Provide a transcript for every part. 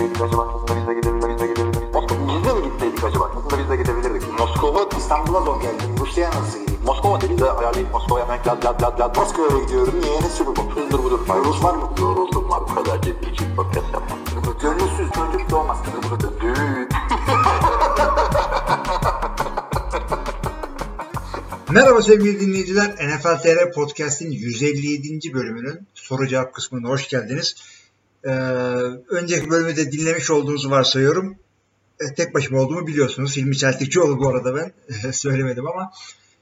gitseydik acaba? Aslında biz de gidebilirdik. Biz de mi gitseydik acaba? Aslında biz de gidebilirdik. Moskova, İstanbul'a zor geldim. Rusya'ya nasıl gideyim? Moskova dedi de ayarlayıp Moskova'ya hemen lad lad lad lad. Moskova'ya gidiyorum. Niye? Ne sürü bu? Hızdır budur. Rus var mı? Yoruldum var. Bu kadar ciddi için podcast yapmam. Gönülsüz çocuk doğmaz. Düğün. Merhaba sevgili dinleyiciler. NFL TR Podcast'in 157. bölümünün soru cevap kısmına hoş geldiniz. Ee, önceki bölümü de dinlemiş olduğunuzu varsayıyorum. E, tek başıma olduğumu biliyorsunuz. Hilmi Çeltikçioğlu bu arada ben. Söylemedim ama.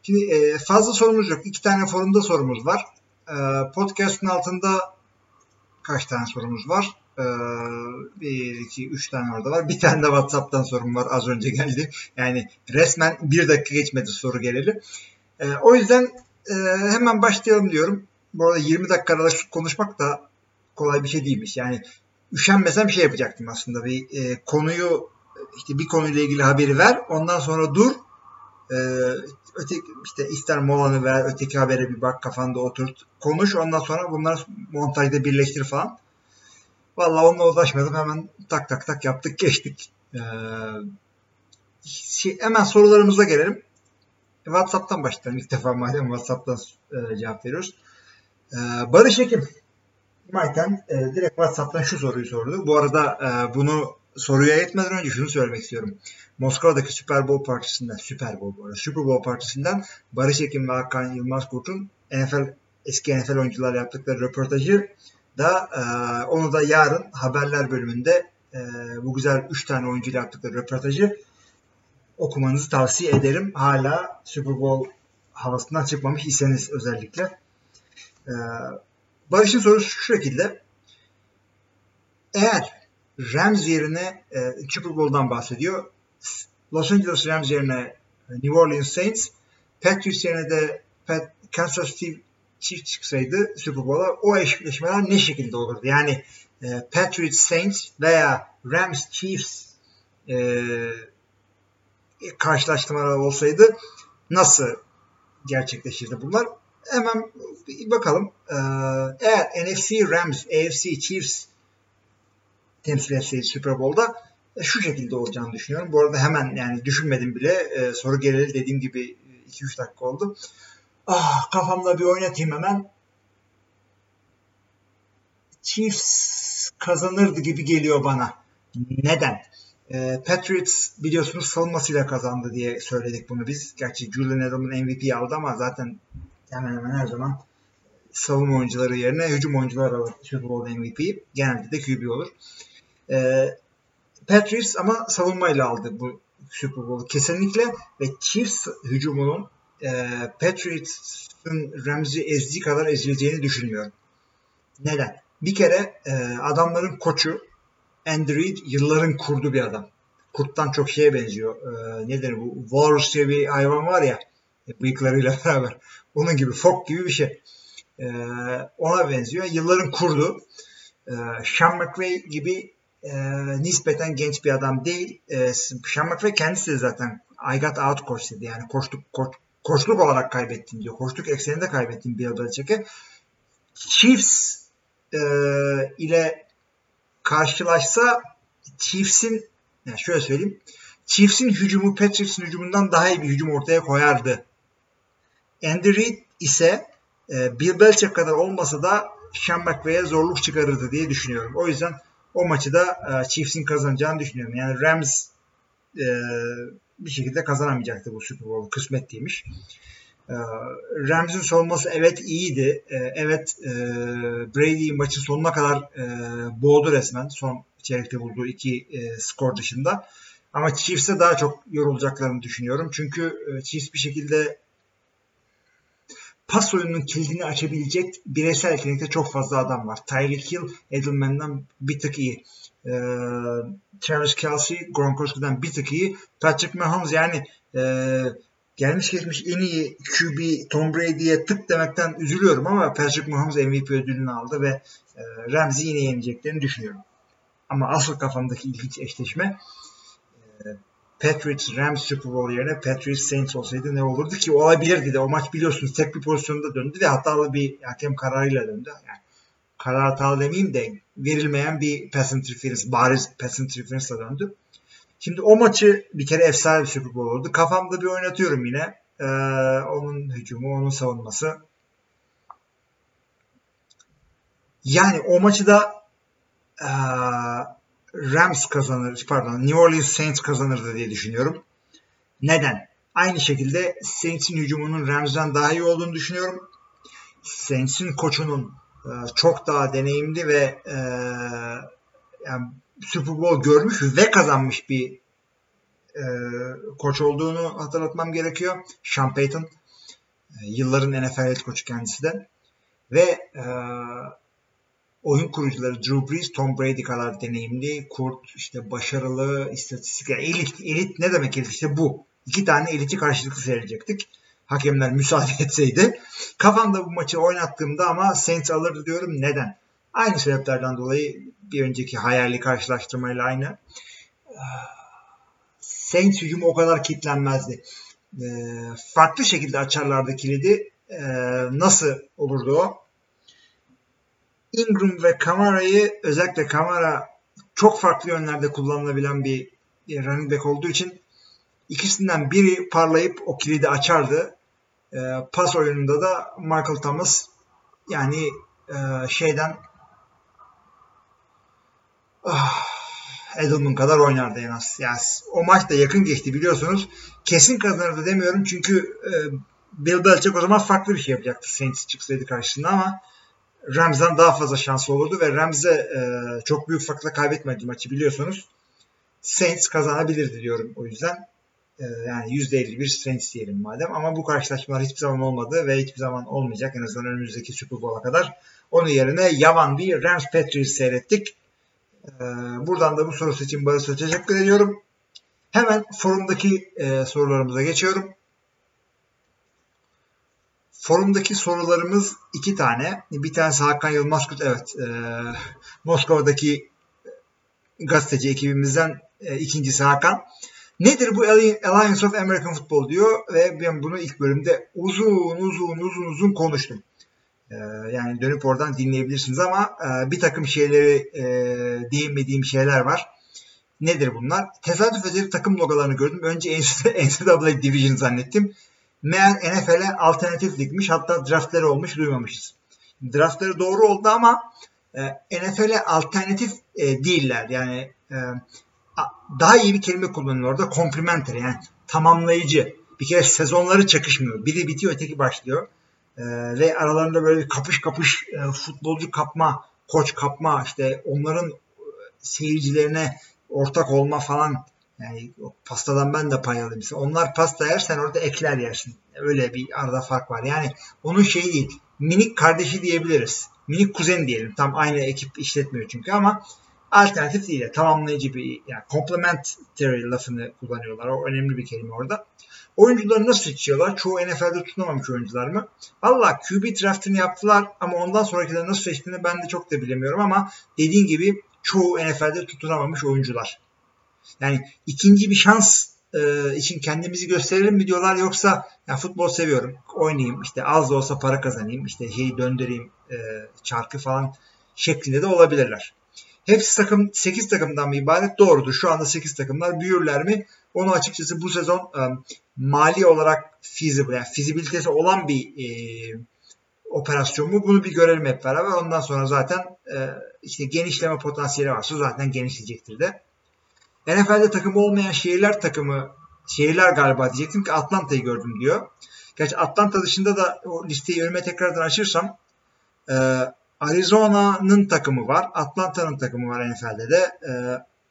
Şimdi e, fazla sorumuz yok. İki tane forumda sorumuz var. E, podcast'ın altında kaç tane sorumuz var? E, bir, iki, üç tane orada var. Bir tane de WhatsApp'tan sorum var. Az önce geldi. Yani resmen bir dakika geçmedi soru geleli. E, o yüzden e, hemen başlayalım diyorum. Bu arada 20 dakika arada konuşmak da kolay bir şey değilmiş. Yani üşenmesem şey yapacaktım aslında. Bir e, konuyu işte bir konuyla ilgili haberi ver. Ondan sonra dur. E, öteki işte ister molanı ver, öteki habere bir bak kafanda oturt. Konuş. Ondan sonra bunları montajda birleştir falan. Vallahi onunla uğraşmadım. Hemen tak tak tak yaptık geçtik. Ee, şey, hemen sorularımıza gelelim. WhatsApp'tan başlayalım. İlk defa madem WhatsApp'tan e, cevap veriyoruz. E, Barış Ekim. Mayten e, direkt WhatsApp'tan şu soruyu sordu. Bu arada e, bunu soruya etmeden önce şunu söylemek istiyorum. Moskova'daki Super Bowl partisinden, Super Bowl bu arada, Super Bowl partisinden Barış Ekim ve Hakan Yılmaz Kurt'un NFL eski NFL oyuncular yaptıkları röportajı da e, onu da yarın haberler bölümünde e, bu güzel 3 tane oyuncuyla yaptıkları röportajı okumanızı tavsiye ederim. Hala Super Bowl havasından çıkmamış iseniz özellikle. Ee, Barış'ın sorusu şu şekilde. Eğer Rams yerine e, Super Bowl'dan bahsediyor. Los Angeles Rams yerine New Orleans Saints, Patriots yerine de Pat, Kansas City Chiefs çıksaydı Super Bowl'a o eşleşmeler ne şekilde olurdu? Yani e, Patriots Saints veya Rams Chiefs e, karşılaştırmalar olsaydı nasıl gerçekleşirdi bunlar? Hemen bakalım. Ee, eğer NFC Rams, AFC Chiefs temsil etseydi Super Bowl'da e, şu şekilde olacağını düşünüyorum. Bu arada hemen yani düşünmedim bile. E, soru geleli dediğim gibi 2-3 dakika oldu. Ah, kafamda bir oynatayım hemen. Chiefs kazanırdı gibi geliyor bana. Neden? E, Patriots biliyorsunuz savunmasıyla kazandı diye söyledik bunu biz. Gerçi Julian Edelman MVP aldı ama zaten hemen hemen her zaman savunma oyuncuları yerine hücum oyuncuları alır Super Bowl MVP'yi. Genelde de QB olur. E, Patriots ama savunmayla aldı bu Super Bowl'u kesinlikle ve Chiefs hücumunun e, Patriots'ın Ramsey ezdiği kadar ezileceğini düşünmüyorum. Neden? Bir kere e, adamların koçu Andy Reid yılların kurdu bir adam. Kurttan çok şeye benziyor. Ee, nedir bu? Walrus diye bir hayvan var ya bıyıklarıyla beraber. Onun gibi, fok gibi bir şey. Ee, ona benziyor. Yılların kurdu. Ee, Sean McVay gibi e, nispeten genç bir adam değil. Ee, Sean McVay kendisi de zaten I got out coach dedi. Yani koştuk, koç, koçluk olarak kaybettim diyor. Koçluk ekseninde kaybettim Bill Belichick'e. Chiefs e, ile karşılaşsa Chiefs'in yani şöyle söyleyeyim Chiefs'in hücumu Patriots'ın hücumundan daha iyi bir hücum ortaya koyardı. Andy Reid ise e, Bill Belichick kadar olmasa da Sean McVay'e zorluk çıkarırdı diye düşünüyorum. O yüzden o maçı da e, Chiefs'in kazanacağını düşünüyorum. Yani Rams e, bir şekilde kazanamayacaktı bu Super Bowl. Kısmet değilmiş. Ee, Rams'in savunması evet iyiydi. Ee, evet e, Brady maçın sonuna kadar e, boğdu resmen. Son çeyrekte bulduğu iki e, skor dışında. Ama Chiefs'e daha çok yorulacaklarını düşünüyorum. Çünkü Chiefs bir şekilde pas oyununun kilidini açabilecek bireysel yetenekte çok fazla adam var. Tyreek Hill Edelman'dan bir tık iyi. Ee, Travis Kelsey Gronkowski'den bir tık iyi. Patrick Mahomes yani e, gelmiş geçmiş en iyi QB Tom Brady'ye tık demekten üzülüyorum ama Patrick Mahomes MVP ödülünü aldı ve e, Ramsey yine yeneceklerini düşünüyorum. Ama asıl kafamdaki ilginç eşleşme e, Patriots Rams Super Bowl yerine Patriots Saints olsaydı ne olurdu ki olabilirdi de o maç biliyorsunuz tek bir pozisyonda döndü ve hatalı bir hakem kararıyla döndü. Yani karar hatalı demeyeyim de verilmeyen bir pass interference, bariz pass interference'a döndü. Şimdi o maçı bir kere efsane bir Super Bowl oldu. Kafamda bir oynatıyorum yine. Ee, onun hücumu, onun savunması. Yani o maçı da ee, Rams kazanır, pardon New Orleans Saints kazanırdı diye düşünüyorum. Neden? Aynı şekilde Saints'in hücumunun Rams'den daha iyi olduğunu düşünüyorum. Saints'in koçunun e, çok daha deneyimli ve e, yani Super Bowl görmüş ve kazanmış bir e, koç olduğunu hatırlatmam gerekiyor. Sean Payton. E, yılların NFL koçu kendisi de. Ve e, oyun kurucuları Drew Brees, Tom Brady kadar deneyimli, kurt, işte başarılı, istatistik, elit, elit ne demek elit? İşte bu. İki tane eliti karşılıklı seyredecektik. Hakemler müsaade etseydi. Kafamda bu maçı oynattığımda ama Saints alırdı diyorum. Neden? Aynı sebeplerden dolayı bir önceki hayali karşılaştırmayla aynı. Saints hücumu o kadar kilitlenmezdi. E, farklı şekilde açarlardı kilidi. E, nasıl olurdu o? Ingram ve Kamara'yı özellikle Kamara çok farklı yönlerde kullanılabilen bir running back olduğu için ikisinden biri parlayıp o kilidi açardı. E, pas oyununda da Michael Thomas yani e, şeyden ah, Edelman kadar oynardı en az. Yani o maç da yakın geçti biliyorsunuz. Kesin kazanırdı demiyorum çünkü e, Bill Belichick o zaman farklı bir şey yapacaktı Saints çıksaydı karşısında ama Rams'dan daha fazla şanslı olurdu ve Rams'e e, çok büyük farkla kaybetmedi maçı biliyorsunuz. Saints kazanabilirdi diyorum o yüzden. E, yani %51 Saints diyelim madem. Ama bu karşılaşmalar hiçbir zaman olmadı ve hiçbir zaman olmayacak en azından önümüzdeki Super Bowl'a kadar. Onun yerine yavan bir Rams Patriots seyrettik. E, buradan da bu sorusu için Barış'a teşekkür ediyorum. Hemen forumdaki e, sorularımıza geçiyorum. Forumdaki sorularımız iki tane. Bir tanesi Hakan Yılmazkurt. Evet. E, Moskova'daki gazeteci ekibimizden e, ikincisi Hakan. Nedir bu Alliance of American Football diyor ve ben bunu ilk bölümde uzun uzun uzun uzun konuştum. Ee, yani dönüp oradan dinleyebilirsiniz ama e, bir takım şeyleri e, değinmediğim şeyler var. Nedir bunlar? Tesadüf eseri takım logolarını gördüm. Önce NCAA Division zannettim. Meğer NFL'e alternatif ligmiş. Hatta draftları olmuş duymamışız. Draftları doğru oldu ama e, NFL'e alternatif e, değiller. Yani e, daha iyi bir kelime kullanılıyor orada. Complementary yani tamamlayıcı. Bir kere sezonları çakışmıyor. Biri bitiyor öteki başlıyor. E, ve aralarında böyle kapış kapış e, futbolcu kapma, koç kapma işte onların seyircilerine ortak olma falan yani o pastadan ben de pay alayım. Onlar pasta yer sen orada ekler yersin. Öyle bir arada fark var. Yani onun şeyi değil. Minik kardeşi diyebiliriz. Minik kuzen diyelim. Tam aynı ekip işletmiyor çünkü ama alternatif değil. Tamamlayıcı bir yani complementary lafını kullanıyorlar. O önemli bir kelime orada. Oyuncuları nasıl seçiyorlar? Çoğu NFL'de tutunamamış oyuncular mı? Valla QB draftını yaptılar ama ondan sonrakileri nasıl seçtiğini ben de çok da bilemiyorum ama dediğin gibi çoğu NFL'de tutunamamış oyuncular. Yani ikinci bir şans e, için kendimizi gösterelim mi diyorlar yoksa ya futbol seviyorum oynayayım işte az da olsa para kazanayım işte şeyi döndüreyim e, çarkı falan şeklinde de olabilirler. Hepsi takım 8 takımdan bir ibaret doğrudur. Şu anda 8 takımlar büyürler mi? Onu açıkçası bu sezon e, mali olarak feasible yani fizibilitesi olan bir e, operasyon mu? Bunu bir görelim hep beraber. Ondan sonra zaten e, işte genişleme potansiyeli varsa zaten genişleyecektir de. NFL'de takım olmayan şehirler takımı şehirler galiba diyecektim ki Atlanta'yı gördüm diyor. Gerçi Atlanta dışında da o listeyi önüme tekrardan açırsam e, Arizona'nın takımı var. Atlanta'nın takımı var NFL'de de. E,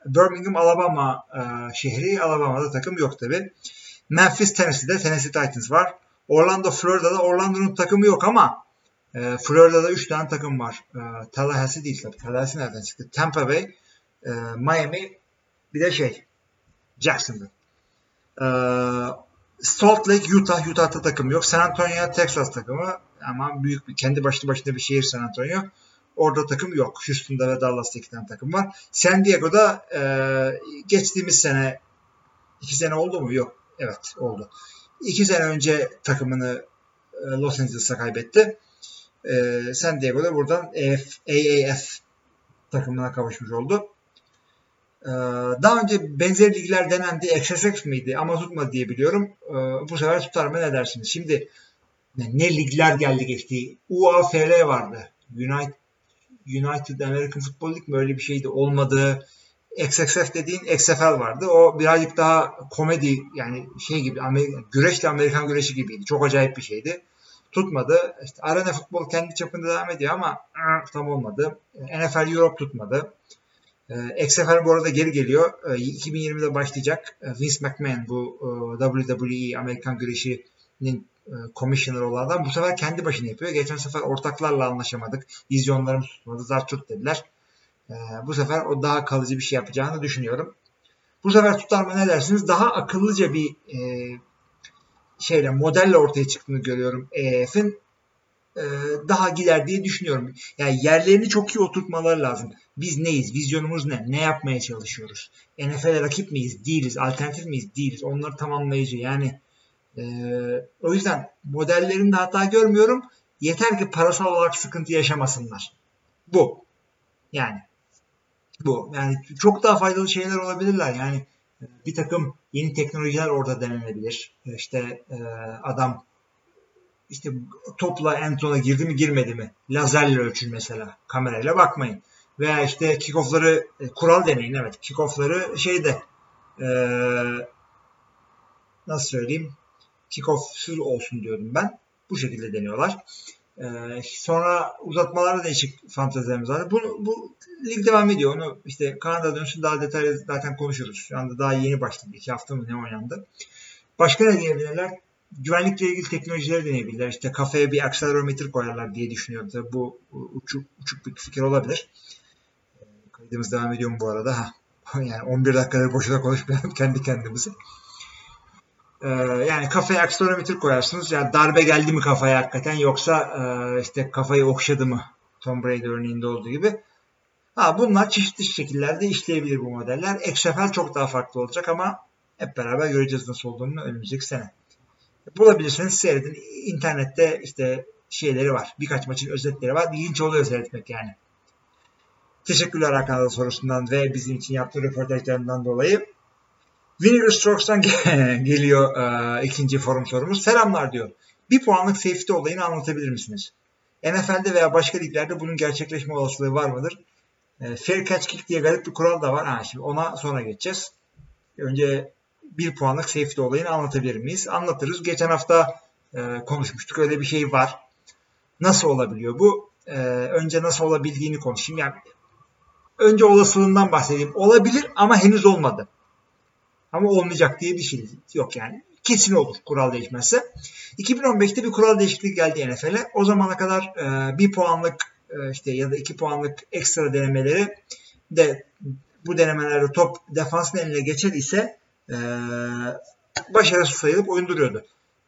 Birmingham, Alabama e, şehri. Alabama'da takım yok tabi. Memphis, Tennessee'de Tennessee Titans var. Orlando, Florida'da Orlando'nun takımı yok ama e, Florida'da 3 tane takım var. E, Tallahassee değil tabii. Tallahassee nereden çıktı? Tampa Bay, e, Miami, bir de şey Jacksonville. Ee, Salt Lake, Utah. Utah'ta takım yok. San Antonio, Texas takımı. Ama büyük bir, kendi başlı başına bir şehir San Antonio. Orada takım yok. Houston'da ve Dallas'ta iki tane takım var. San Diego'da e, geçtiğimiz sene iki sene oldu mu? Yok. Evet oldu. İki sene önce takımını e, Los Angeles'a kaybetti. E, San Diego'da buradan AF, AAF takımına kavuşmuş oldu. E, daha önce benzer ligler denendi. XSX miydi ama tutmadı diye biliyorum. E, bu sefer tutar mı ne dersiniz? Şimdi ne, ligler geldi geçti. UAFL vardı. United United American Football League mi öyle bir şeydi olmadı. XXF dediğin XFL vardı. O birazcık daha komedi yani şey gibi Amerika, güreşle Amerikan güreşi gibiydi. Çok acayip bir şeydi. Tutmadı. İşte Arena futbol kendi çapında devam ediyor ama ıı, tam olmadı. NFL Europe tutmadı. XFL bu arada geri geliyor. 2020'de başlayacak. Vince McMahon bu WWE Amerikan güreşinin commissioner olan adam bu sefer kendi başına yapıyor. Geçen sefer ortaklarla anlaşamadık. Vizyonlarımız tutmadı. Zart tut dediler. Ee, bu sefer o daha kalıcı bir şey yapacağını düşünüyorum. Bu sefer tutar mı ne dersiniz? Daha akıllıca bir e, şeyle modelle ortaya çıktığını görüyorum EF'in. E, daha gider diye düşünüyorum. Yani yerlerini çok iyi oturtmaları lazım. Biz neyiz? Vizyonumuz ne? Ne yapmaya çalışıyoruz? NFL'e rakip miyiz? Değiliz. Alternatif miyiz? Değiliz. Onları tamamlayıcı. Yani e, o yüzden modellerinde hata görmüyorum. Yeter ki parasal olarak sıkıntı yaşamasınlar. Bu. Yani bu. Yani çok daha faydalı şeyler olabilirler. Yani e, bir takım yeni teknolojiler orada denenebilir. E, işte e, adam işte topla Enton'a girdi mi girmedi mi? Lazerle ölçün mesela. Kamerayla bakmayın. Veya işte kickoff'ları kural deneyin evet. Kickoff'ları şeyde e, nasıl söyleyeyim kickoff'suz olsun diyorum ben. Bu şekilde deniyorlar. Ee, sonra uzatmalarda değişik fantezilerimiz var. Bu, bu lig devam ediyor. Onu işte Kanada dönsün daha detaylı zaten konuşuruz. Şu anda daha yeni başladı. İki hafta mı ne oynandı. Başka ne diyebilirler? Güvenlikle ilgili teknolojileri deneyebilirler. İşte kafaya bir akselerometre koyarlar diye düşünüyorum. Tabii bu uçuk, uçuk bir fikir olabilir. Kaydımız devam ediyor bu arada? Ha. Yani 11 dakikadır boşuna konuşmayalım kendi kendimizi. Ee, yani kafaya akselerometre koyarsınız. Yani darbe geldi mi kafaya hakikaten yoksa e, işte kafayı okşadı mı Tom Brady örneğinde olduğu gibi. Ha, bunlar çeşitli şekillerde işleyebilir bu modeller. XFL çok daha farklı olacak ama hep beraber göreceğiz nasıl olduğunu önümüzdeki sene. Bulabilirsiniz seyredin. İnternette işte şeyleri var. Birkaç maçın özetleri var. İlginç oluyor seyretmek yani. Teşekkürler Hakan sorusundan ve bizim için yaptığı röportajlarından dolayı. Vinegar Strokes'tan geliyor e, ikinci forum sorumuz. Selamlar diyor. Bir puanlık safety olayını anlatabilir misiniz? NFL'de veya başka liglerde bunun gerçekleşme olasılığı var mıdır? E, fair catch kick diye garip bir kural da var. Ha, şimdi ona sonra geçeceğiz. Önce bir puanlık safety olayını anlatabilir miyiz? Anlatırız. Geçen hafta e, konuşmuştuk. Öyle bir şey var. Nasıl olabiliyor bu? E, önce nasıl olabildiğini konuşayım. Yani önce olasılığından bahsedeyim. Olabilir ama henüz olmadı. Ama olmayacak diye bir şey yok yani. Kesin olur kural değişmezse. 2015'te bir kural değişikliği geldi NFL'e. O zamana kadar e, bir puanlık e, işte ya da iki puanlık ekstra denemeleri de bu denemelerde top defansın eline geçer ise e, başarısız sayılıp oyun duruyordu.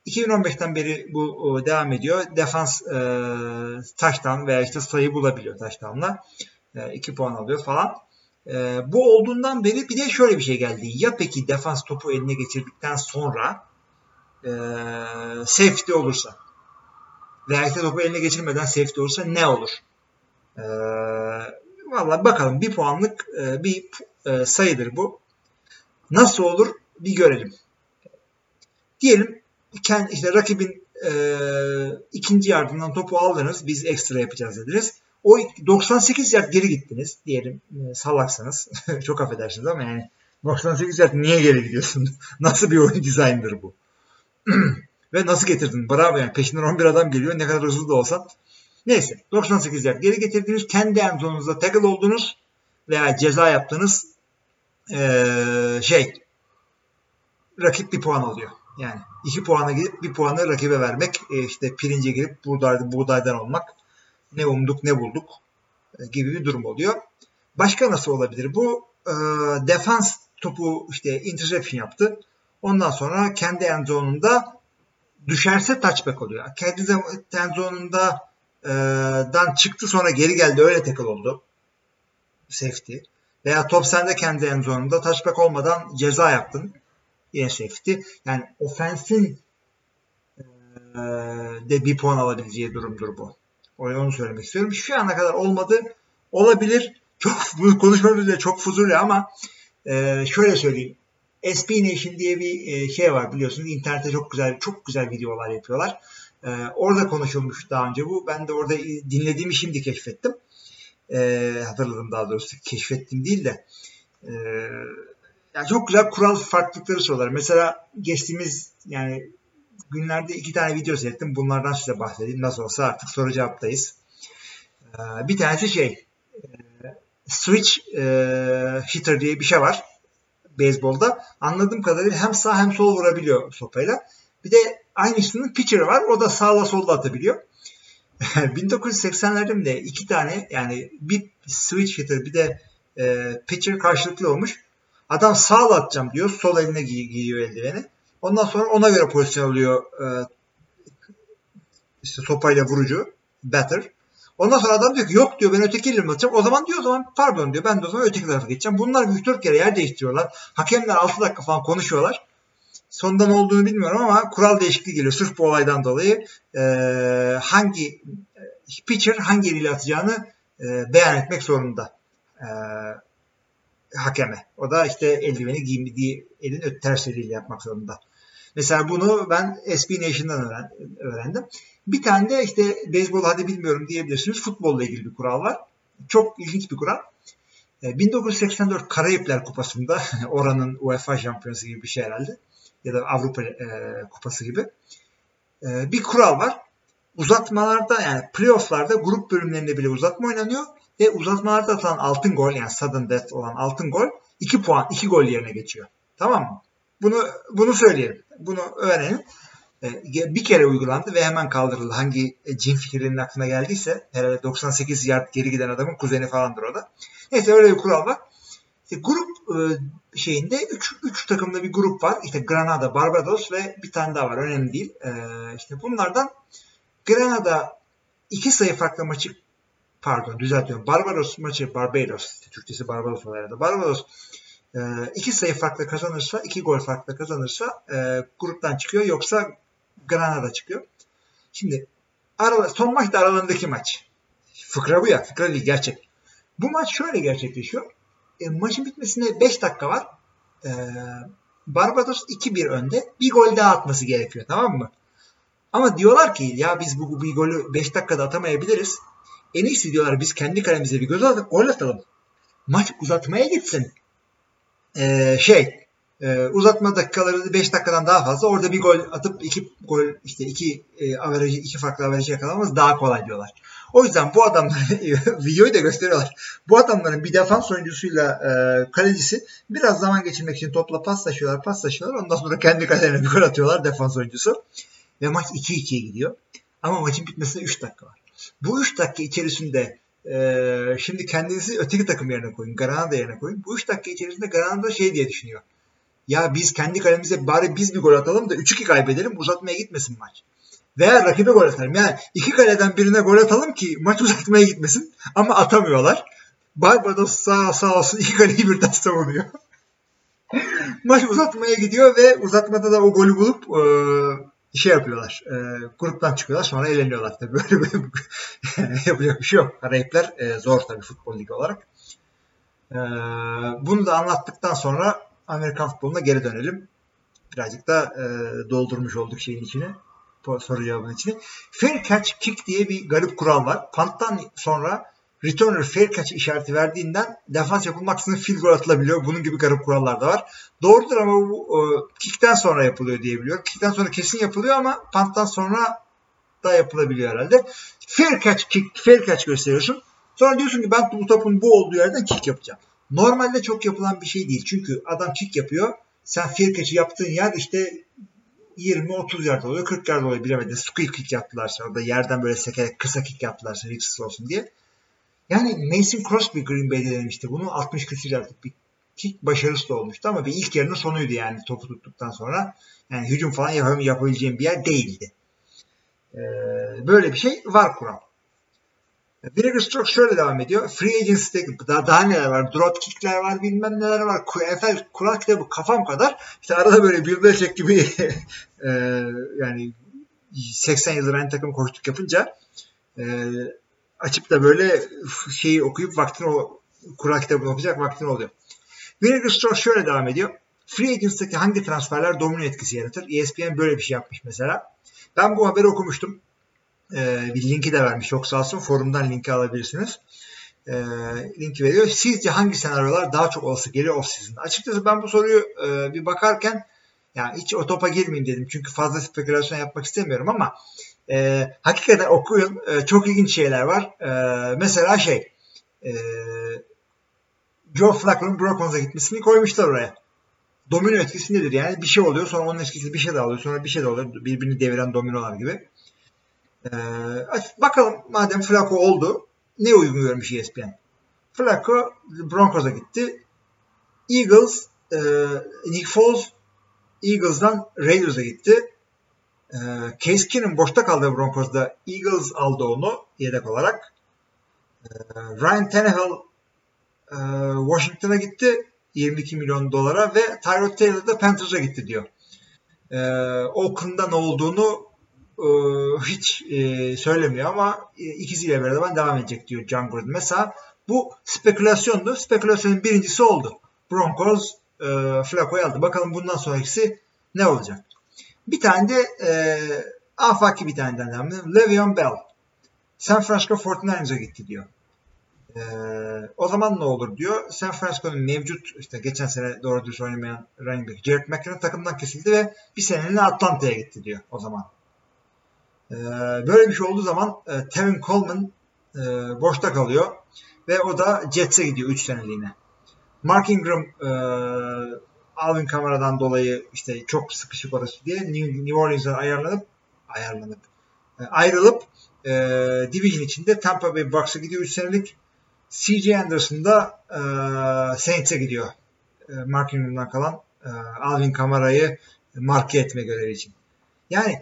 2015'ten beri bu devam ediyor. Defans e, taştan veya işte sayı bulabiliyor taştanla. E, 2 puan alıyor falan. E, bu olduğundan beri bir de şöyle bir şey geldi. Ya peki defans topu eline geçirdikten sonra e, safety olursa veya topu eline geçirmeden safety olursa ne olur? E, Valla bakalım bir puanlık e, bir e, sayıdır bu. Nasıl olur bir görelim. Diyelim kendi, işte rakibin e, ikinci yardımdan topu aldınız biz ekstra yapacağız dediniz. O 98 yard geri gittiniz diyelim e, salaksınız. Çok affedersiniz ama yani 98 yard niye geri gidiyorsun? Nasıl bir oyun dizaynıdır bu? Ve nasıl getirdin? Bravo yani peşinden 11 adam geliyor ne kadar hızlı da olsan. Neyse 98 yard geri getirdiniz. Kendi end zonunuzda tackle oldunuz veya ceza yaptınız. Ee, şey rakip bir puan alıyor. Yani iki puana gidip bir puanı rakibe vermek. E işte pirince girip buğday, buğdaydan olmak ne umduk ne bulduk e, gibi bir durum oluyor. Başka nasıl olabilir? Bu e, defans topu işte interception yaptı. Ondan sonra kendi end zone'unda düşerse touchback oluyor. Kendi end zone'unda e, dan çıktı sonra geri geldi öyle tackle oldu. Safety. Veya top sende kendi end zone'unda touchback olmadan ceza yaptın. Yine safety. Yani ofensin e, de bir puan alabileceği durumdur bu. Onu söylemek istiyorum. Şu ana kadar olmadı. Olabilir. Çok bunu konuşmamız bile çok fuzuli ama e, şöyle söyleyeyim. SB Nation diye bir e, şey var biliyorsunuz. İnternette çok güzel çok güzel videolar yapıyorlar. E, orada konuşulmuş daha önce bu. Ben de orada dinlediğimi şimdi keşfettim. E, hatırladım daha doğrusu. Keşfettim değil de. E, yani çok güzel kural farklılıkları sorular. Mesela geçtiğimiz yani günlerde iki tane video seyrettim. Bunlardan size bahsedeyim. Nasıl olsa artık soru cevaptayız. Ee, bir tanesi şey e, switch e, hitter diye bir şey var. Beyzbolda. Anladığım kadarıyla hem sağ hem sol vurabiliyor sopayla. Bir de aynısının pitcher'ı var. O da sağla solla atabiliyor. 1980'lerde de iki tane yani bir switch hitter bir de e, pitcher karşılıklı olmuş. Adam sağla atacağım diyor. Sol eline giy- giyiyor eldiveni. Ondan sonra ona göre pozisyon alıyor e, işte sopayla vurucu batter. Ondan sonra adam diyor ki yok diyor ben öteki elimle atacağım. O zaman diyor o zaman pardon diyor ben de o zaman öteki tarafa geçeceğim. Bunlar 3-4 kere yer değiştiriyorlar. Hakemler 6 dakika falan konuşuyorlar. Sonunda ne olduğunu bilmiyorum ama kural değişikliği geliyor. Sırf bu olaydan dolayı e, hangi pitcher hangi eliyle atacağını e, beyan etmek zorunda. E, hakeme. O da işte eldiveni giydiği elin ters eliyle yapmak zorunda. Mesela bunu ben SB Nation'dan öğrendim. Bir tane de işte beyzbol hadi bilmiyorum diyebilirsiniz. Futbolla ilgili bir kural var. Çok ilginç bir kural. 1984 Karayipler Kupası'nda oranın UEFA şampiyonası gibi bir şey herhalde ya da Avrupa e, Kupası gibi e, bir kural var. Uzatmalarda yani playofflarda grup bölümlerinde bile uzatma oynanıyor ve uzatmalarda atılan altın gol yani sudden death olan altın gol 2 puan 2 gol yerine geçiyor. Tamam mı? Bunu bunu söyleyelim. Bunu öğrenin. Bir kere uygulandı ve hemen kaldırıldı. Hangi cin fikirlerinin aklına geldiyse herhalde 98 yard geri giden adamın kuzeni falandır o da. Neyse öyle bir kural var. İşte grup şeyinde 3 3 takımda bir grup var. İşte Granada, Barbados ve bir tane daha var. Önemli değil. İşte bunlardan Granada iki sayı farklı maçı pardon düzeltiyorum. Barbados maçı Barbados. İşte Türkçesi Barbados olaylarda. Barbados e, iki sayı farklı kazanırsa, iki gol farklı kazanırsa e, gruptan çıkıyor. Yoksa Granada çıkıyor. Şimdi ara, son maç da aralarındaki maç. Fıkra bu ya. Fıkra değil gerçek. Bu maç şöyle gerçekleşiyor. E, maçın bitmesine 5 dakika var. E, Barbados 2-1 önde. Bir gol daha atması gerekiyor. Tamam mı? Ama diyorlar ki ya biz bu bir golü 5 dakikada atamayabiliriz. En iyisi diyorlar biz kendi kalemize bir göz atıp gol. Maç uzatmaya gitsin. Ee, şey e, uzatma dakikaları 5 dakikadan daha fazla. Orada bir gol atıp iki gol işte iki e, averajı, iki farklı averajı yakalamamız daha kolay diyorlar. O yüzden bu adamlar videoyu da gösteriyorlar. Bu adamların bir defans oyuncusuyla e, kalecisi biraz zaman geçirmek için topla paslaşıyorlar, paslaşıyorlar. Ondan sonra kendi kalelerine bir gol atıyorlar defans oyuncusu. Ve maç 2-2'ye gidiyor. Ama maçın bitmesine 3 dakika var. Bu 3 dakika içerisinde e, şimdi kendinizi öteki takım yerine koyun. Granada yerine koyun. Bu 3 dakika içerisinde Granada şey diye düşünüyor. Ya biz kendi kalemize bari biz bir gol atalım da 3-2 kaybedelim uzatmaya gitmesin maç. Veya rakibe gol atalım. Yani iki kaleden birine gol atalım ki maç uzatmaya gitmesin. Ama atamıyorlar. Barbados sağ, sağ olsun iki kaleyi birden savunuyor. maç uzatmaya gidiyor ve uzatmada da o golü bulup e, şey yapıyorlar. E, gruptan çıkıyorlar sonra eğleniyorlar. Tabii böyle bir yapacak bir şey yok. Karayipler e, zor tabii futbol ligi olarak. E, bunu da anlattıktan sonra Amerikan futboluna geri dönelim. Birazcık da e, doldurmuş olduk şeyin içine. Soru cevabının içine. Fair catch kick diye bir garip kural var. Punt'tan sonra returner fair catch işareti verdiğinden defans yapılmaksızın field goal atılabiliyor. Bunun gibi garip kurallar da var. Doğrudur ama bu e, kickten sonra yapılıyor diyebiliyor. Kickten sonra kesin yapılıyor ama punt'tan sonra da yapılabiliyor herhalde. Fair catch kick, fair catch gösteriyorsun. Sonra diyorsun ki ben bu topun bu olduğu yerden kick yapacağım. Normalde çok yapılan bir şey değil. Çünkü adam kick yapıyor. Sen fair catch'i yaptığın yer işte 20-30 yard oluyor, 40 yard oluyor bilemedin. Squeak kick yaptılarsa orada yerden böyle sekerek kısa kick yaptılarsa risksiz olsun diye. Yani Mason Crosby Green Bay'de denemişti. Bunu 60 küsur yardlık bir kick başarısı da olmuştu ama bir ilk yarının sonuydu yani topu tuttuktan sonra. Yani hücum falan yap yapabileceğim bir yer değildi. Ee, böyle bir şey var kural. Vinegar Stroke şöyle devam ediyor. Free Agency'de daha, daha neler var? Drop kickler var, bilmem neler var. NFL kural kitabı kafam kadar. İşte arada böyle Bill Belichick gibi e, yani 80 yıldır aynı takım koştuk yapınca e, açıp da böyle şeyi okuyup vaktini o kural kitabını okuyacak vaktin oluyor. Vinegar Store şöyle devam ediyor. Free Agency'deki hangi transferler domino etkisi yaratır? ESPN böyle bir şey yapmış mesela. Ben bu haberi okumuştum. Ee, bir linki de vermiş. Çok sağ olsun. Forumdan linki alabilirsiniz. Ee, linki veriyor. Sizce hangi senaryolar daha çok olası geliyor off season? Açıkçası ben bu soruyu e, bir bakarken yani hiç o topa girmeyeyim dedim. Çünkü fazla spekülasyon yapmak istemiyorum ama e, hakikaten okuyun. E, çok ilginç şeyler var. E, mesela şey e, Joe Flacco'nun Broncos'a gitmesini koymuşlar oraya. Domino etkisi nedir? Yani bir şey oluyor sonra onun etkisi bir şey daha oluyor sonra bir şey daha oluyor. Birbirini deviren dominolar gibi. Ee, bakalım madem Flacco oldu ne uygun görmüş ESPN? Flacco Broncos'a gitti. Eagles e, Nick Foles Eagles'dan Raiders'a gitti. E, Case boşta kaldı Broncos'da. Eagles aldı onu yedek olarak. E, Ryan Tannehill e, Washington'a gitti 22 milyon dolara ve Tyrod Taylor da Panthers'a gitti diyor. E, Oakland'da ne olduğunu e, hiç e, söylemiyor ama e, ikisiyle beraber devam edecek diyor John Gruden. Mesela bu spekülasyondu. Spekülasyonun birincisi oldu. Broncos e, Flacco'yu aldı. Bakalım bundan sonraki ne olacak? Bir tane de e, afaki bir tane devam edelim. Le'Veon Bell. San Francisco 49ers'a gitti diyor. Ee, o zaman ne olur diyor. San Francisco'nun mevcut işte geçen sene doğru düz oynamayan running back Jared McKinnon takımdan kesildi ve bir seneliğine Atlanta'ya gitti diyor o zaman. Ee, böyle bir şey olduğu zaman e, Tevin Coleman e, boşta kalıyor ve o da Jets'e gidiyor 3 seneliğine. Mark Ingram e, Alvin Kamara'dan dolayı işte çok sıkışık orası diye New, New Orleans'a ayarlanıp ayarlanıp e, ayrılıp e, Division içinde Tampa Bay Bucks'a gidiyor 3 senelik. CJ Anderson da e, Saints'e gidiyor. E, Mark Ingram'dan kalan e, Alvin Kamara'yı marke etme görevi için. Yani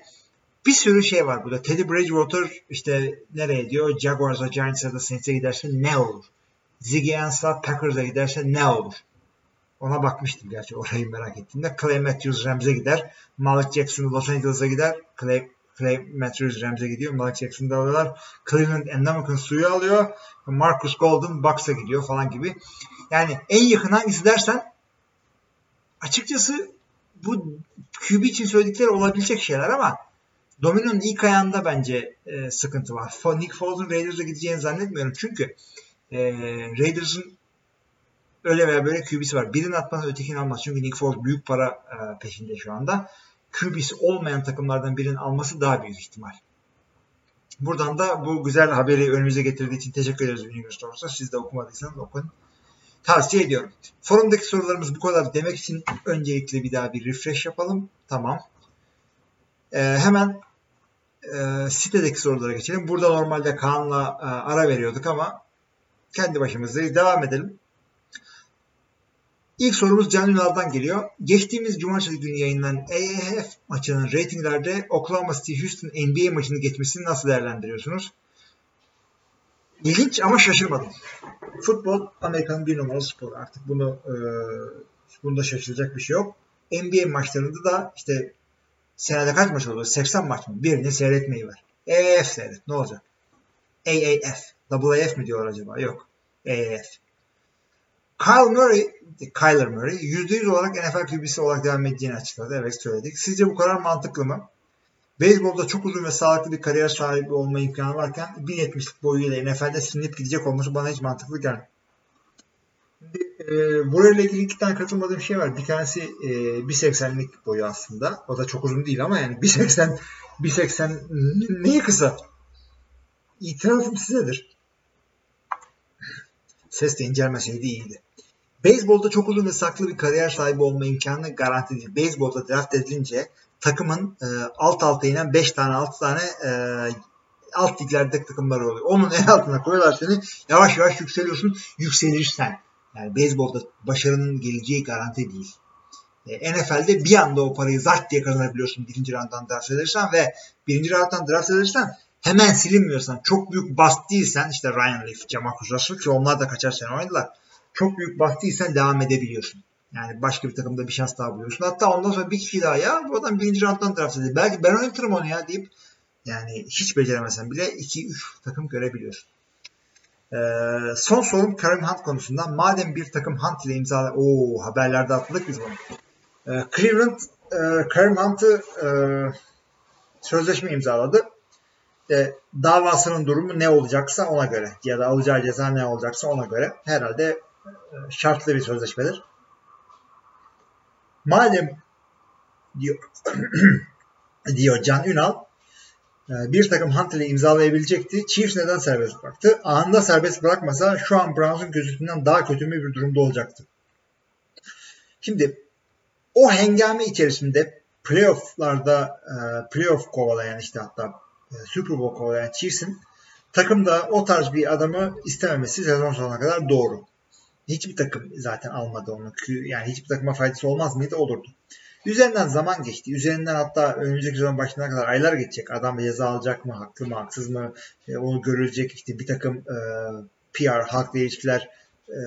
bir sürü şey var burada. Teddy Bridgewater işte nereye diyor? Jaguars'a, Giants'a da Saints'e giderse ne olur? Ziggy Ansah Packers'a giderse ne olur? Ona bakmıştım gerçi orayı merak ettiğimde. Clay Matthews Rams'e gider. Malik Jackson Los Angeles'a gider. Clay, Clay Matthews Rams'e gidiyor. Malik Jackson'ı da alıyorlar. Cleveland Endamican suyu alıyor. Marcus Golden Bucks'a gidiyor falan gibi. Yani en yakın hangisi dersen açıkçası bu QB için söyledikleri olabilecek şeyler ama Domino'nun ilk ayağında bence e, sıkıntı var. Nick Foles'un Raiders'a gideceğini zannetmiyorum. Çünkü e, Raiders'ın öyle veya böyle QB'si var. Birini atmaz ötekini almaz. Çünkü Nick Foles büyük para e, peşinde şu anda. QB'si olmayan takımlardan birinin alması daha büyük ihtimal. Buradan da bu güzel haberi önümüze getirdiği için teşekkür ederiz Union Stores'a. Siz de okumadıysanız okun. Tavsiye ediyorum. Forumdaki sorularımız bu kadar demek için öncelikle bir daha bir refresh yapalım. Tamam. Ee, hemen e, sitedeki sorulara geçelim. Burada normalde Kaan'la e, ara veriyorduk ama kendi başımızdayız. Devam edelim. İlk sorumuz Can Ünal'dan geliyor. Geçtiğimiz cumartesi günü yayınlanan EAF maçının reytinglerde Oklahoma City Houston NBA maçını geçmesini nasıl değerlendiriyorsunuz? İlginç ama şaşırmadım. Futbol Amerika'nın bir numaralı sporu. Artık bunu e, bunda şaşıracak bir şey yok. NBA maçlarında da işte senede kaç maç oluyor? 80 maç mı? Birini seyretmeyi var. EAF seyret. Ne olacak? AAF. AAF mi diyorlar acaba? Yok. AAF. Kyle Murray, Kyler Murray %100 olarak NFL QB'si olarak devam edeceğini açıkladı. Evet söyledik. Sizce bu karar mantıklı mı? Beyzbolda çok uzun ve sağlıklı bir kariyer sahibi olma imkanı varken 1.70'lik boyuyla NFL'de silinip gidecek olması bana hiç mantıklı gelmiyor. E, burayla ilgili iki tane katılmadığım şey var. Bir tanesi e, 1.80'lik boyu aslında. O da çok uzun değil ama yani 1.80 1.80 neyi kısa? İtirafım sizedir. Ses de incelmeseydi iyiydi. Beyzbolda çok uzun ve saklı bir kariyer sahibi olma imkanı garanti değil. Beyzbolda draft edilince takımın e, alt alta inen 5 tane 6 tane e, alt liglerde takımlar oluyor. Onun en altına koyuyorlar seni. Yavaş yavaş yükseliyorsun. Yükselirsen. Yani beyzbolda başarının geleceği garanti değil. E, NFL'de bir anda o parayı zart diye kazanabiliyorsun birinci rounddan draft edersen ve birinci rounddan draft edersen hemen silinmiyorsan, çok büyük bast değilsen işte Ryan Leaf, Jamarcus Russell ki onlar da kaçar sene oynadılar. Çok büyük bast değilsen devam edebiliyorsun. Yani başka bir takımda bir şans daha buluyorsun. Hatta ondan sonra bir kişi daha ya bu adam birinci rounddan draft edildi. Belki ben oynatırım onu ya deyip Yani hiç beceremesen bile 2-3 takım görebiliyorsun. Ee, son sorum Karim Hunt konusunda. Madem bir takım Hunt ile imzala... Oo haberlerde atladık biz bunu. Ee, Cleveland e, Karim Hunt'ı e, sözleşme imzaladı. E, davasının durumu ne olacaksa ona göre ya da alacağı ceza ne olacaksa ona göre herhalde şartlı bir sözleşmedir. Madem diyor, diyor Can Ünal e, bir takım Hunt ile imzalayabilecekti. Chiefs neden serbest bıraktı? Anında serbest bırakmasa şu an Browns'un gözünden daha kötü bir durumda olacaktı. Şimdi o hengame içerisinde playofflarda e, playoff kovalayan işte hatta e, Super Bowl kovalayan Chiefs'in takımda o tarz bir adamı istememesi sezon sonuna kadar doğru. Hiçbir takım zaten almadı onu. Yani hiçbir takıma faydası olmaz mıydı? Olurdu. Üzerinden zaman geçti. Üzerinden hatta önümüzdeki sezon başına kadar aylar geçecek. Adam ceza alacak mı? Haklı mı? Haksız mı? E, onu görülecek. işte bir takım e, PR, halkla ilişkiler e,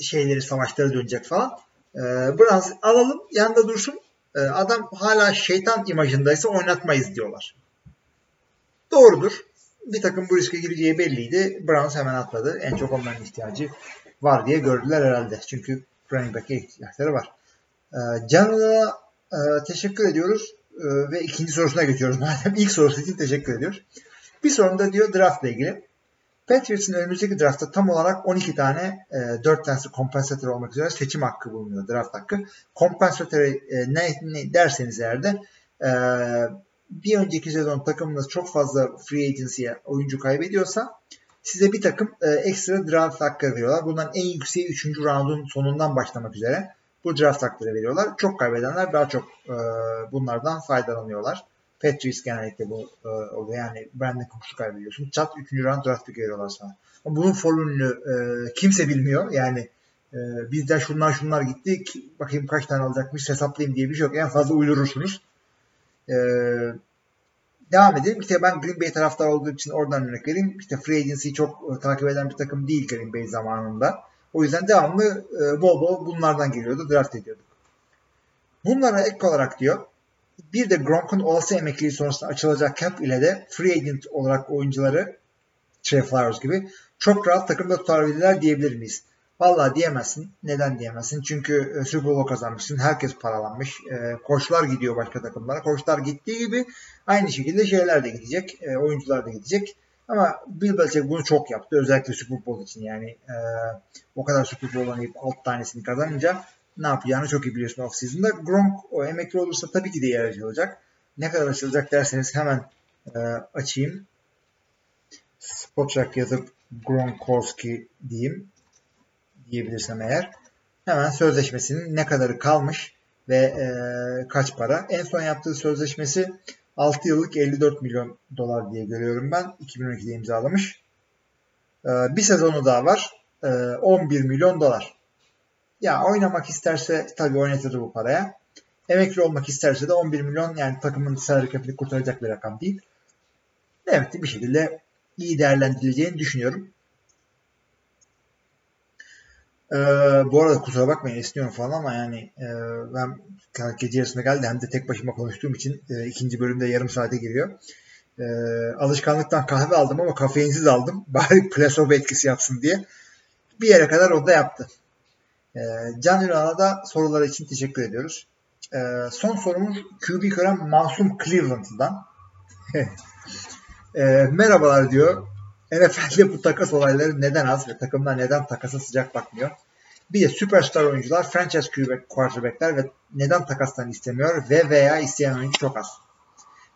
şeyleri, savaşları dönecek falan. E, Browns alalım yanında dursun. E, adam hala şeytan imajındaysa oynatmayız diyorlar. Doğrudur. Bir takım bu riske gireceği belliydi. Browns hemen atladı. En çok onların ihtiyacı var diye gördüler herhalde. Çünkü running back'e ihtiyaçları var. E, Can'a e, teşekkür ediyoruz. E, ve ikinci sorusuna geçiyoruz. Madem ilk sorusu için teşekkür ediyoruz. Bir sorun da diyor draft ile ilgili. Patriots'ın önümüzdeki draftta tam olarak 12 tane, e, 4 tanesi kompansatör olmak üzere seçim hakkı bulunuyor, draft hakkı. Kompansatör e, ne, ne derseniz eğer de e, bir önceki sezon takımınız çok fazla free agency'ye oyuncu kaybediyorsa size bir takım e, ekstra draft hakkı veriyorlar. Bundan en yükseği 3. roundun sonundan başlamak üzere bu draft hakları veriyorlar. Çok kaybedenler daha çok e, bunlardan faydalanıyorlar. Patriots genellikle bu e, oluyor. Yani Brandon Cooks'u kaybediyorsun. Çat 3. round draft pick veriyorlar sana. Ama bunun formülünü e, kimse bilmiyor. Yani e, bizden şunlar şunlar gitti. Bakayım kaç tane alacakmış hesaplayayım diye bir şey yok. En fazla uydurursunuz. E, devam edelim. İşte ben Green Bay taraftar olduğu için oradan örnek vereyim. İşte Free Agency'yi çok e, takip eden bir takım değil Green Bay zamanında. O yüzden devamlı e, bol bol bunlardan geliyordu. Draft ediyorduk. Bunlara ek olarak diyor bir de Gronk'un olası emekliliği sonrasında açılacak cap ile de free agent olarak oyuncuları Trey Flowers gibi çok rahat takımda tutabilirler diyebilir miyiz? Vallahi diyemezsin. Neden diyemezsin? Çünkü e, Super Bowl kazanmışsın. Herkes paralanmış. E, koçlar gidiyor başka takımlara. Koçlar gittiği gibi aynı şekilde şeyler de gidecek. E, oyuncular da gidecek. Ama Bill Belichick bunu çok yaptı. Özellikle Super Bowl için yani. E, o kadar Super Bowl oynayıp alt tanesini kazanınca ne yapacağını çok iyi biliyorsun off-season'da. Gronk o emekli olursa tabii ki de yer açılacak. Ne kadar açılacak derseniz hemen e, açayım. Spotrack yazıp Gronkowski diyeyim diyebilirsem eğer. Hemen sözleşmesinin ne kadarı kalmış ve e, kaç para. En son yaptığı sözleşmesi 6 yıllık 54 milyon dolar diye görüyorum ben. 2012'de imzalamış. E, bir sezonu daha var. E, 11 milyon dolar. Ya oynamak isterse tabii oynatır bu paraya. Emekli olmak isterse de 11 milyon yani takımın salary cap'ini kurtaracak bir rakam değil. Evet bir şekilde iyi değerlendirileceğini düşünüyorum. Ee, bu arada kusura bakmayın esniyorum falan ama yani e, ben gece yarısında geldi hem de tek başıma konuştuğum için e, ikinci bölümde yarım saate giriyor. E, alışkanlıktan kahve aldım ama kafeinsiz aldım. Bari placebo etkisi yapsın diye. Bir yere kadar o da yaptı. E, Can Ünal'a da soruları için teşekkür ediyoruz. E, son sorumuz QB Kıran Masum Cleveland'dan. e, merhabalar diyor. NFL'de bu takas olayları neden az ve takımlar neden takasa sıcak bakmıyor? Bir de süperstar oyuncular, franchise quarterbackler ve neden takastan istemiyor ve veya isteyen oyuncu çok az.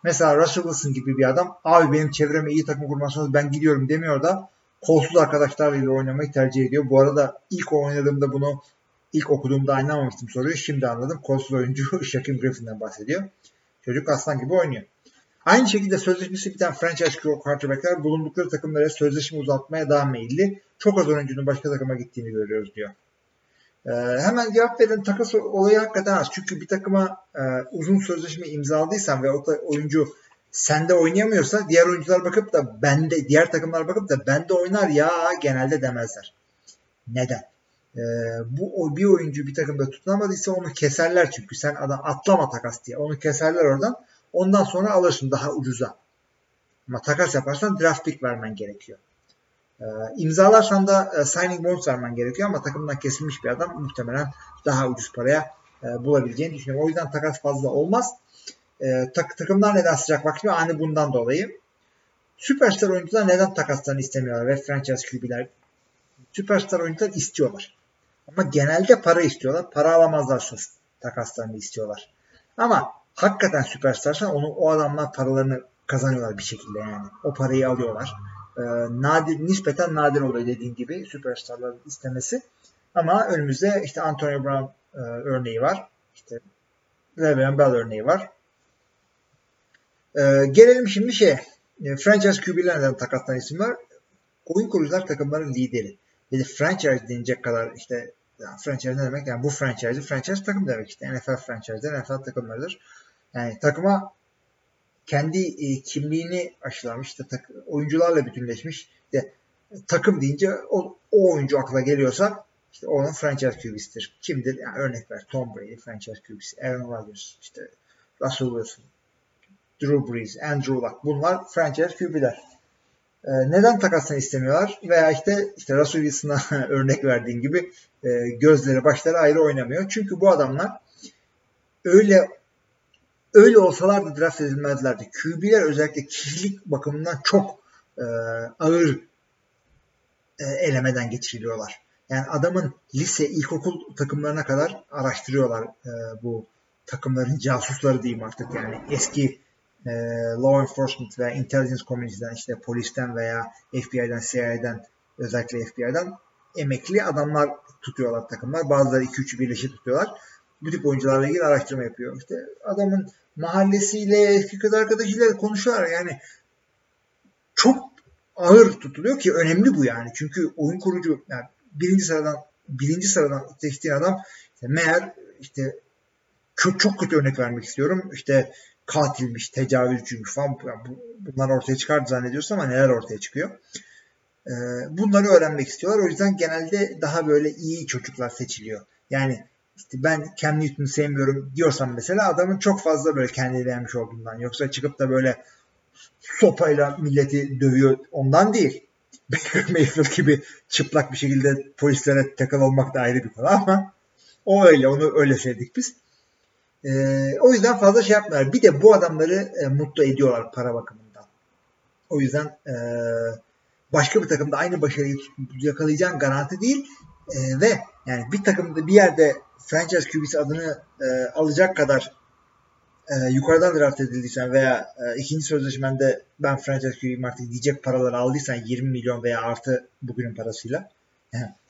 Mesela Russell Wilson gibi bir adam abi benim çevreme iyi takım kurmazsanız ben gidiyorum demiyor da kolsuz arkadaşlarla oynamayı tercih ediyor. Bu arada ilk oynadığımda bunu ilk okuduğumda anlamamıştım soruyu. Şimdi anladım. Kolsuz oyuncu Shaquem Griffin'den bahsediyor. Çocuk aslan gibi oynuyor. Aynı şekilde sözleşmesi biten franchise quarterbackler bulundukları takımlara sözleşme uzatmaya daha meyilli. Çok az oyuncunun başka takıma gittiğini görüyoruz diyor. Ee, hemen cevap verin. Takas olayı hakikaten az. Çünkü bir takıma e, uzun sözleşme imzaladıysan ve o oyuncu sende oynayamıyorsa diğer oyuncular bakıp da bende diğer takımlar bakıp da bende oynar ya genelde demezler. Neden? Ee, bu bir oyuncu bir takımda tutunamadıysa onu keserler çünkü sen adam atlama takas diye onu keserler oradan Ondan sonra alırsın daha ucuza. Ama takas yaparsan draft pick vermen gerekiyor. Ee, imzalarsan da e, signing bonus vermen gerekiyor ama takımdan kesilmiş bir adam muhtemelen daha ucuz paraya e, bulabileceğini düşünüyorum. O yüzden takas fazla olmaz. E, tak, takımlar neden sıcak bakmıyor? Hani bundan dolayı. Süperstar oyuncular neden takaslarını istemiyorlar ve franchise QB'ler süperstar oyuncular istiyorlar. Ama genelde para istiyorlar. Para alamazlarsa takaslarını istiyorlar. Ama hakikaten süperstarsan onu o adamlar paralarını kazanıyorlar bir şekilde yani. O parayı alıyorlar. Ee, nadir, nispeten nadir oluyor dediğim gibi süperstarların istemesi. Ama önümüzde işte Antonio Brown e, örneği var. İşte Le'Veon Bell örneği var. Ee, gelelim şimdi şey e, franchise QB'lerden takaslan isim var. Oyun kurucular takımların lideri. Bir de franchise denecek kadar işte yani franchise ne demek? Yani bu franchise franchise takım demek işte. NFL franchise, NFL takımlarıdır. Yani takıma kendi e, kimliğini aşılamış, işte tak, oyuncularla bütünleşmiş. İşte, takım deyince o, o oyuncu akla geliyorsa işte onun franchise QB'sidir. Kimdir? Yani örnek ver. Tom Brady franchise QB'si. Aaron Rodgers, işte Russell Wilson, Drew Brees, Andrew Luck. Bunlar franchise QB'ler. Ee, neden takasını istemiyorlar? Veya işte işte Russell Wilson'a örnek verdiğin gibi e, gözleri başları ayrı oynamıyor. Çünkü bu adamlar öyle öyle olsalardı draft edilmezlerdi. QB'ler özellikle kişilik bakımından çok e, ağır e, elemeden geçiriliyorlar. Yani adamın lise, ilkokul takımlarına kadar araştırıyorlar e, bu takımların casusları diyeyim artık yani eski e, law enforcement veya intelligence community'den işte polisten veya FBI'den, CIA'den özellikle FBI'den emekli adamlar tutuyorlar takımlar. Bazıları 2-3'ü birleşik tutuyorlar. Bu tip oyuncularla ilgili araştırma yapıyor. İşte adamın mahallesiyle, eski kız arkadaşıyla konuşuyorlar. Yani çok ağır tutuluyor ki önemli bu yani. Çünkü oyun kurucu yani birinci sıradan birinci sıradan seçtiğin adam işte meğer işte çok, çok kötü örnek vermek istiyorum. İşte katilmiş, tecavüzcüymüş falan bunlar ortaya çıkardı zannediyorsun ama neler ortaya çıkıyor. Ee, bunları öğrenmek istiyorlar. O yüzden genelde daha böyle iyi çocuklar seçiliyor. Yani işte ben Cam Newton'u sevmiyorum diyorsam mesela adamın çok fazla böyle kendini beğenmiş olduğundan. Yoksa çıkıp da böyle sopayla milleti dövüyor ondan değil. Baker Mayfield gibi çıplak bir şekilde polislere takıl olmak da ayrı bir konu ama o öyle onu öyle sevdik biz. E, o yüzden fazla şey yapmıyorlar. Bir de bu adamları e, mutlu ediyorlar para bakımından. O yüzden e, başka bir takımda aynı başarıyı yakalayacağın garanti değil. E, ve yani bir takımda bir yerde franchise QB'si adını e, alacak kadar e, yukarıdan draft edildiysen veya e, ikinci sözleşmende ben franchise QB'yim artık diyecek paraları aldıysan 20 milyon veya artı bugünün parasıyla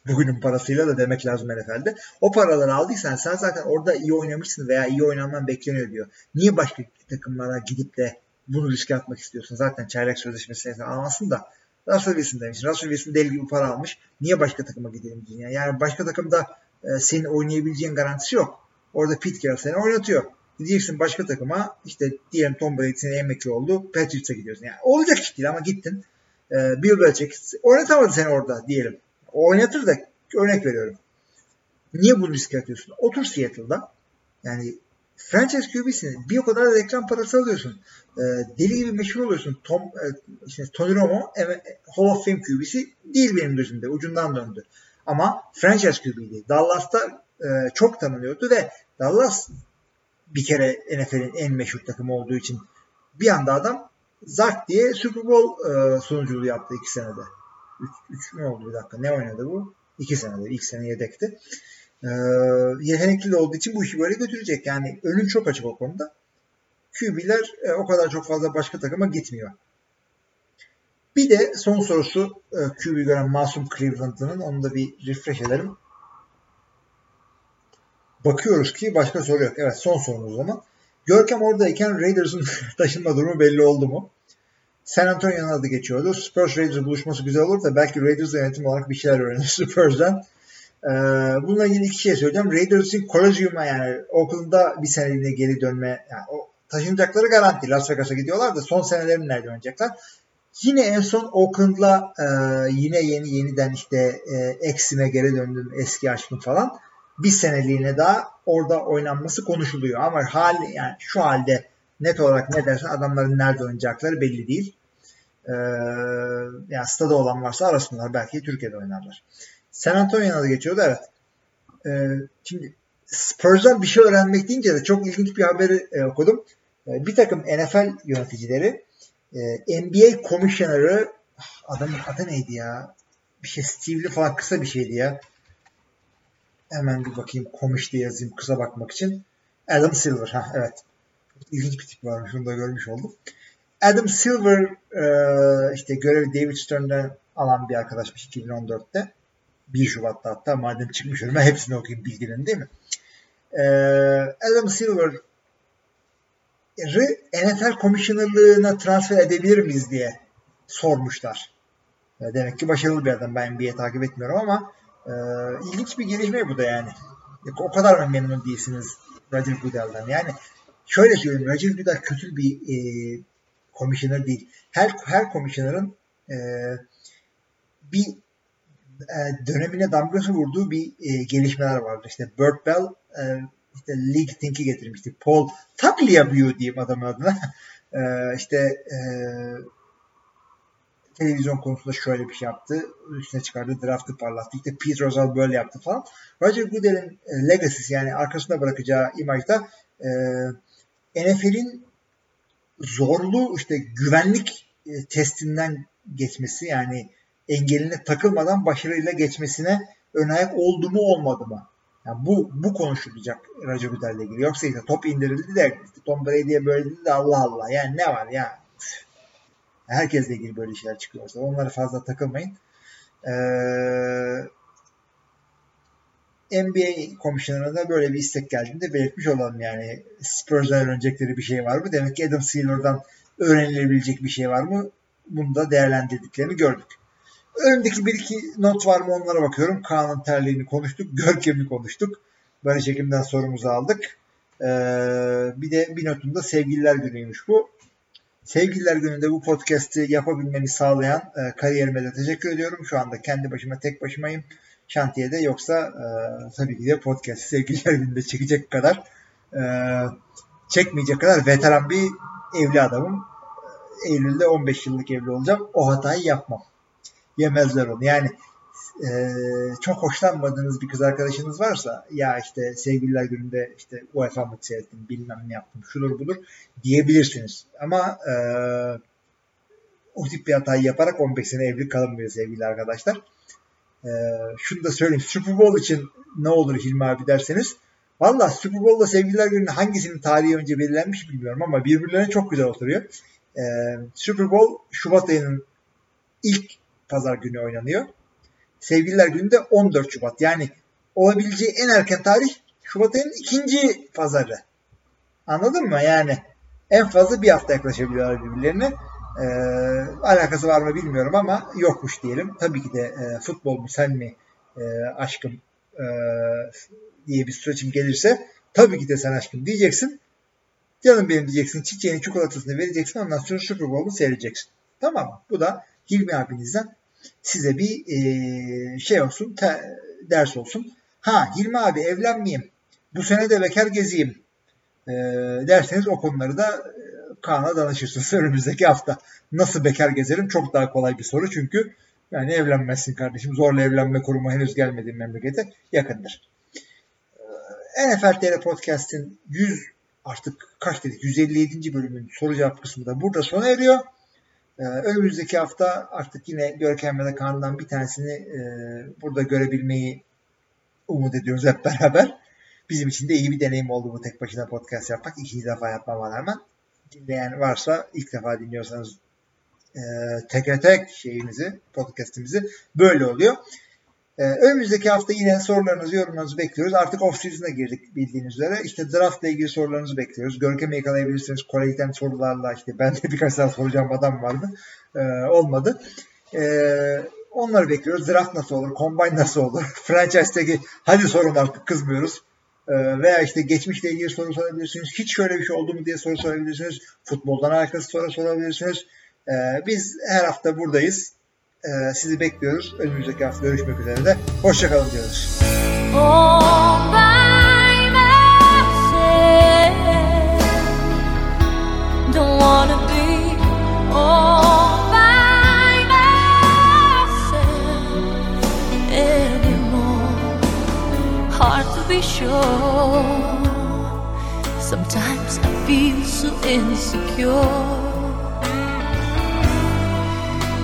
bugünün parasıyla da demek lazım NFL'de. O paraları aldıysan sen zaten orada iyi oynamışsın veya iyi oynanman bekleniyor diyor. Niye başka takımlara gidip de bunu riske atmak istiyorsun? Zaten çaylak sözleşmesini almasın da Russell Wilson demiş. Russell Wilson deli gibi para almış. Niye başka takıma gidelim diye. Yani başka takımda e, senin oynayabileceğin garantisi yok. Orada Carroll seni oynatıyor. Gideceksin başka takıma işte diyelim Tom Brady seni emekli oldu. Patriots'a gidiyorsun. Yani olacak iş değil ama gittin. E, Bill Belichick oynatamadı seni orada diyelim. Oynatır da örnek veriyorum. Niye bunu riske atıyorsun? Otur Seattle'da. Yani franchise QB'sin. Bir o kadar da reklam parası alıyorsun. E, deli gibi meşhur oluyorsun. Tom, e, işte Tony Romo evet, Hall of Fame QB'si değil benim gözümde. Ucundan döndü. Ama franchise QB'ydi. Dallas'ta e, çok tanınıyordu ve Dallas bir kere NFL'in en meşhur takımı olduğu için bir anda adam Zart diye Super Bowl e, sunuculuğu yaptı iki senede. 3 mü oldu bir dakika? Ne oynadı bu? 2 senede. İlk sene yedekti. Ee, yetenekli olduğu için bu işi böyle götürecek. Yani önün çok açık o konuda. QB'ler e, o kadar çok fazla başka takıma gitmiyor. Bir de son sorusu e, QB gören Masum Cleveland'ın onu da bir refresh edelim. Bakıyoruz ki başka soru yok. Evet son sorumuz o zaman. Görkem oradayken Raiders'ın taşınma durumu belli oldu mu? San Antonio'nun adı geçiyordu. Spurs Raiders buluşması güzel olur da belki Raiders yönetim olarak bir şeyler öğrenir Spurs'dan. Ee, bununla ilgili iki şey söyleyeceğim. Raiders'in Collegium'a yani Oakland'da bir seneliğine geri dönme yani o taşınacakları garanti. Las Vegas'a gidiyorlar da son senelerini nerede oynayacaklar? Yine en son Oakland'la e, yine yeni yeniden işte e, eksime geri döndüm eski aşkım falan. Bir seneliğine daha orada oynanması konuşuluyor ama hal yani şu halde net olarak ne dersen adamların nerede oynayacakları belli değil. Ee, yani stada olan varsa arasınlar. Belki Türkiye'de oynarlar. San Antonio'ya da geçiyordu evet. Ee, şimdi Spurs'dan bir şey öğrenmek deyince de çok ilginç bir haberi e, okudum. E, bir takım NFL yöneticileri e, NBA Commissioner'ı adamın adı neydi ya? Bir şey Steve'li falan kısa bir şeydi ya. Hemen bir bakayım komiş diye yazayım kısa bakmak için. Adam Silver. Ha evet. İlginç bir tip varmış. Onu da görmüş oldum. Adam Silver e, işte görevi David Stern'den alan bir arkadaşmış 2014'te. 1 Şubat'ta hatta madem çıkmış önüme hepsini okuyayım bilginin değil mi? Ee, Adam Silver NFL komisyonerlığına transfer edebilir miyiz diye sormuşlar. Demek ki başarılı bir adam. Ben NBA'yi takip etmiyorum ama e, ilginç bir gelişme bu da yani. O kadar mı memnun değilsiniz Roger Goodell'dan? Yani şöyle söyleyeyim. Roger Goodell kötü bir e, komisyoner değil. Her her komisyonerin e, bir e, dönemine damgası vurduğu bir e, gelişmeler vardı. İşte Burt Bell e, işte League Think'i getirmişti. Paul Tagliabue diyeyim adamın adına. e, işte e, televizyon konusunda şöyle bir şey yaptı. Üstüne çıkardı. Draft'ı parlattı. İşte Pete Rozal böyle yaptı falan. Roger Goodell'in e, legacy'si yani arkasında bırakacağı imajda e, NFL'in zorlu işte güvenlik e, testinden geçmesi yani engeline takılmadan başarıyla geçmesine ön ayak oldu mu olmadı mı? Yani bu bu konuşulacak Roger Goodell'le ilgili. Yoksa işte top indirildi de Tom Brady'ye böyle dedi de Allah Allah. Yani ne var ya? Herkesle ilgili böyle şeyler çıkıyor. İşte onlara fazla takılmayın. Ee, NBA komisyonuna böyle bir istek geldiğinde belirtmiş olalım yani Spurs'dan öğrenecekleri bir şey var mı? Demek ki Adam Silver'dan öğrenilebilecek bir şey var mı? Bunu da değerlendirdiklerini gördük. Önümdeki bir iki not var mı onlara bakıyorum. Kaan'ın terliğini konuştuk. Görkem'i konuştuk. Barış Ekim'den sorumuzu aldık. Ee, bir de bir notunda sevgililer günüymüş bu. Sevgililer gününde bu podcast'i yapabilmemi sağlayan e, kariyerime de teşekkür ediyorum. Şu anda kendi başıma tek başımayım şantiyede. Yoksa e, tabii ki de podcast'i sevgililer gününde çekecek kadar e, çekmeyecek kadar veteran bir evli adamım. Eylül'de 15 yıllık evli olacağım. O hatayı yapmam yemezler onu. Yani e, çok hoşlanmadığınız bir kız arkadaşınız varsa ya işte sevgililer gününde işte UEFA maçı seyrettim bilmem ne yaptım şudur budur diyebilirsiniz. Ama e, o tip bir hatayı yaparak 15 sene evli kalınmıyor sevgili arkadaşlar. E, şunu da söyleyeyim. Super Bowl için ne olur Hilmi abi derseniz Valla Super Bowl'da sevgililer gününün hangisinin tarihi önce belirlenmiş bilmiyorum ama birbirlerine çok güzel oturuyor. Ee, Super Bowl Şubat ayının ilk pazar günü oynanıyor. Sevgililer günü de 14 Şubat. Yani olabileceği en erken tarih Şubat ayının ikinci pazarı. Anladın mı? Yani en fazla bir hafta yaklaşabiliyorlar birbirlerine. Ee, alakası var mı bilmiyorum ama yokmuş diyelim. Tabii ki de e, futbol mu sen mi e, aşkım e, diye bir süreçim gelirse tabii ki de sen aşkım diyeceksin. Canım benim diyeceksin. Çiçeğini çikolatasını vereceksin. Ondan sonra Super Bowl'u seyredeceksin. Tamam mı? Bu da Hilmi abinizden size bir e, şey olsun, te, ders olsun. Ha Hilmi abi evlenmeyeyim, bu sene de bekar gezeyim e, derseniz o konuları da e, Kaan'a danışırsınız önümüzdeki hafta. Nasıl bekar gezerim? Çok daha kolay bir soru çünkü yani evlenmezsin kardeşim. Zorla evlenme kurumu henüz gelmediğim memlekete yakındır. E, NFL TR Podcast'in 100 artık kaç dedik 157. bölümün soru cevap kısmı da burada sona eriyor. Ee, önümüzdeki hafta artık yine Görkem ve de Kaan'dan bir tanesini e, burada görebilmeyi umut ediyoruz hep beraber. Bizim için de iyi bir deneyim oldu bu tek başına podcast yapmak. İkinci defa yapmama rağmen. Dinleyen varsa ilk defa dinliyorsanız e, tek tek şeyimizi, podcastimizi böyle oluyor. Ee, önümüzdeki hafta yine sorularınızı, yorumlarınızı bekliyoruz. Artık off-season'a girdik bildiğiniz üzere. İşte draft ile ilgili sorularınızı bekliyoruz. Görkem'i yakalayabilirsiniz. Kore'den sorularla işte ben de birkaç saat soracağım adam vardı. Ee, olmadı. Ee, onları bekliyoruz. Draft nasıl olur? Combine nasıl olur? Franchise'deki hadi sorun artık kızmıyoruz. Ee, veya işte geçmişle ilgili soru sorabilirsiniz. Hiç şöyle bir şey oldu mu diye soru sorabilirsiniz. Futboldan alakası soru sorabilirsiniz. Ee, biz her hafta buradayız e, sizi bekliyoruz. Önümüzdeki hafta görüşmek üzere de. Hoşçakalın diyoruz. Sure. Sometimes I feel so insecure.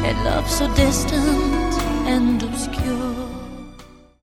And love so distant and obscure.